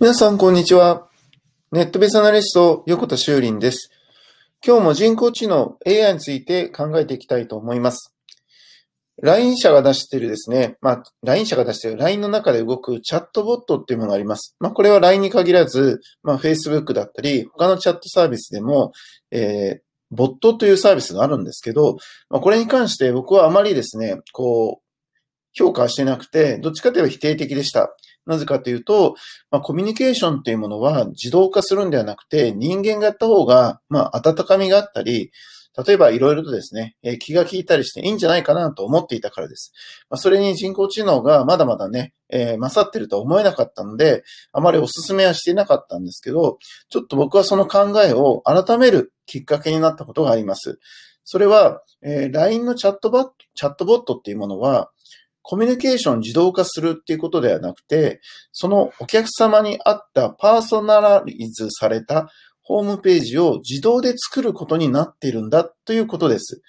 皆さん、こんにちは。ネットベースアナリスト、横田修林です。今日も人工知能 AI について考えていきたいと思います。LINE 社が出しているですね、まあ、LINE 社が出している LINE の中で動くチャットボットっていうものがあります。まあ、これは LINE に限らず、まあ、Facebook だったり、他のチャットサービスでも、えー、ボットというサービスがあるんですけど、まあ、これに関して僕はあまりですね、こう、評価してなくて、どっちかというと否定的でした。なぜかというと、まあ、コミュニケーションっていうものは自動化するんではなくて、人間がやった方が、まあ、温かみがあったり、例えばいろいろとですね、え、気が利いたりしていいんじゃないかなと思っていたからです。まあ、それに人工知能がまだまだね、えー、勝ってるとは思えなかったので、あまりお勧めはしていなかったんですけど、ちょっと僕はその考えを改めるきっかけになったことがあります。それは、えー、LINE のチャットボット、チャットボットっていうものは、コミュニケーション自動化するっていうことではなくて、そのお客様に合ったパーソナライズされたホームページを自動で作ることになっているんだということです。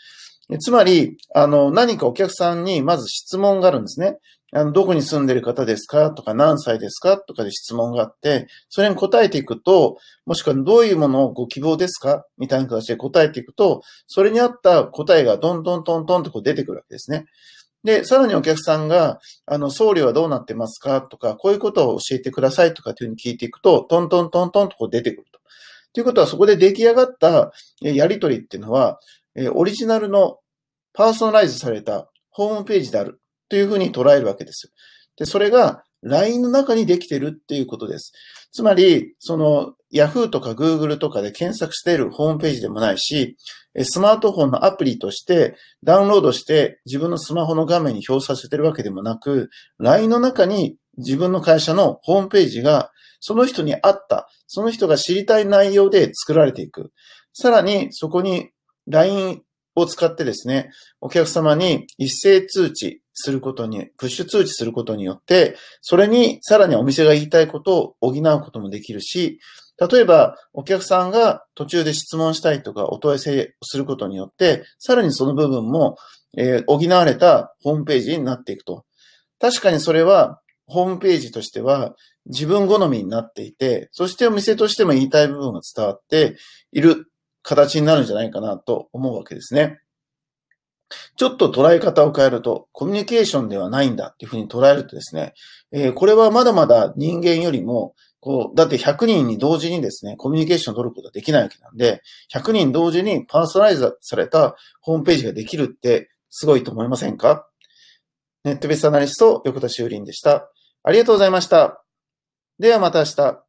つまり、あの、何かお客さんにまず質問があるんですね。あの、どこに住んでる方ですかとか何歳ですかとかで質問があって、それに答えていくと、もしくはどういうものをご希望ですか？みたいな形で答えていくと、それに合った答えがどんどんどんどんとこう出てくるわけですね。で、さらにお客さんが、あの、送料はどうなってますか？とか、こういうことを教えてくださいとかっていうふうに聞いていくと、トントントントンとこう出てくると。ということは、そこで出来上がったやりとりっていうのは、オリジナルのパーソナライズされたホームページであるというふうに捉えるわけです。で、それが LINE の中にできてるっていうことです。つまり、その Yahoo とか Google とかで検索しているホームページでもないし、スマートフォンのアプリとしてダウンロードして自分のスマホの画面に表示させてるわけでもなく、LINE の中に自分の会社のホームページがその人に合った、その人が知りたい内容で作られていく。さらにそこに LINE を使ってですね、お客様に一斉通知することに、プッシュ通知することによって、それにさらにお店が言いたいことを補うこともできるし、例えば、お客さんが途中で質問したいとかお問い合わせすることによって、さらにその部分も、え、補われたホームページになっていくと。確かにそれは、ホームページとしては自分好みになっていて、そしてお店としても言いたい部分が伝わっている形になるんじゃないかなと思うわけですね。ちょっと捉え方を変えると、コミュニケーションではないんだっていうふうに捉えるとですね、えー、これはまだまだ人間よりも、こう、だって100人に同時にですね、コミュニケーションを取ることができないわけなんで、100人同時にパーソナライズされたホームページができるってすごいと思いませんか？ネットベースアナリスト、横田修林でした。ありがとうございました。ではまた明日。